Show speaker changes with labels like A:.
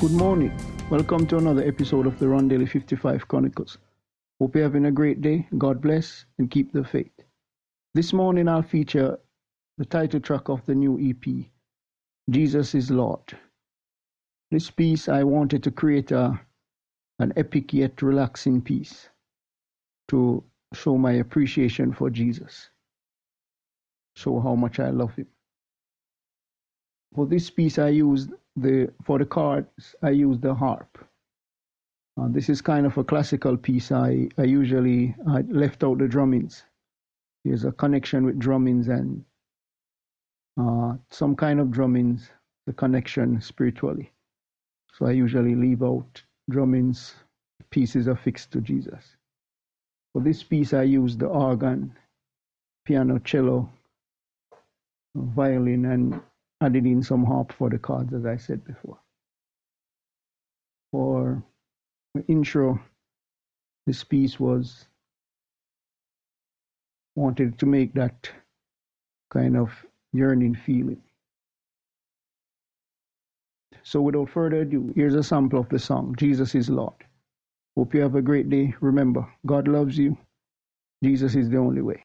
A: Good morning. Welcome to another episode of the Ron Daily 55 Chronicles. Hope you're having a great day. God bless and keep the faith. This morning I'll feature the title track of the new EP, Jesus is Lord. This piece I wanted to create a, an epic yet relaxing piece to show my appreciation for Jesus, show how much I love him. For this piece I used the for the chords I use the harp. Uh, this is kind of a classical piece. I, I usually I left out the drummings. There's a connection with drummings and uh, some kind of drummings, the connection spiritually. So I usually leave out drummings, pieces affixed to Jesus. For this piece, I use the organ, piano, cello, violin, and added in some harp for the chords, as I said before. For intro, this piece was wanted to make that kind of yearning feeling. So without further ado, here's a sample of the song, Jesus is Lord. Hope you have a great day. Remember, God loves you. Jesus is the only way.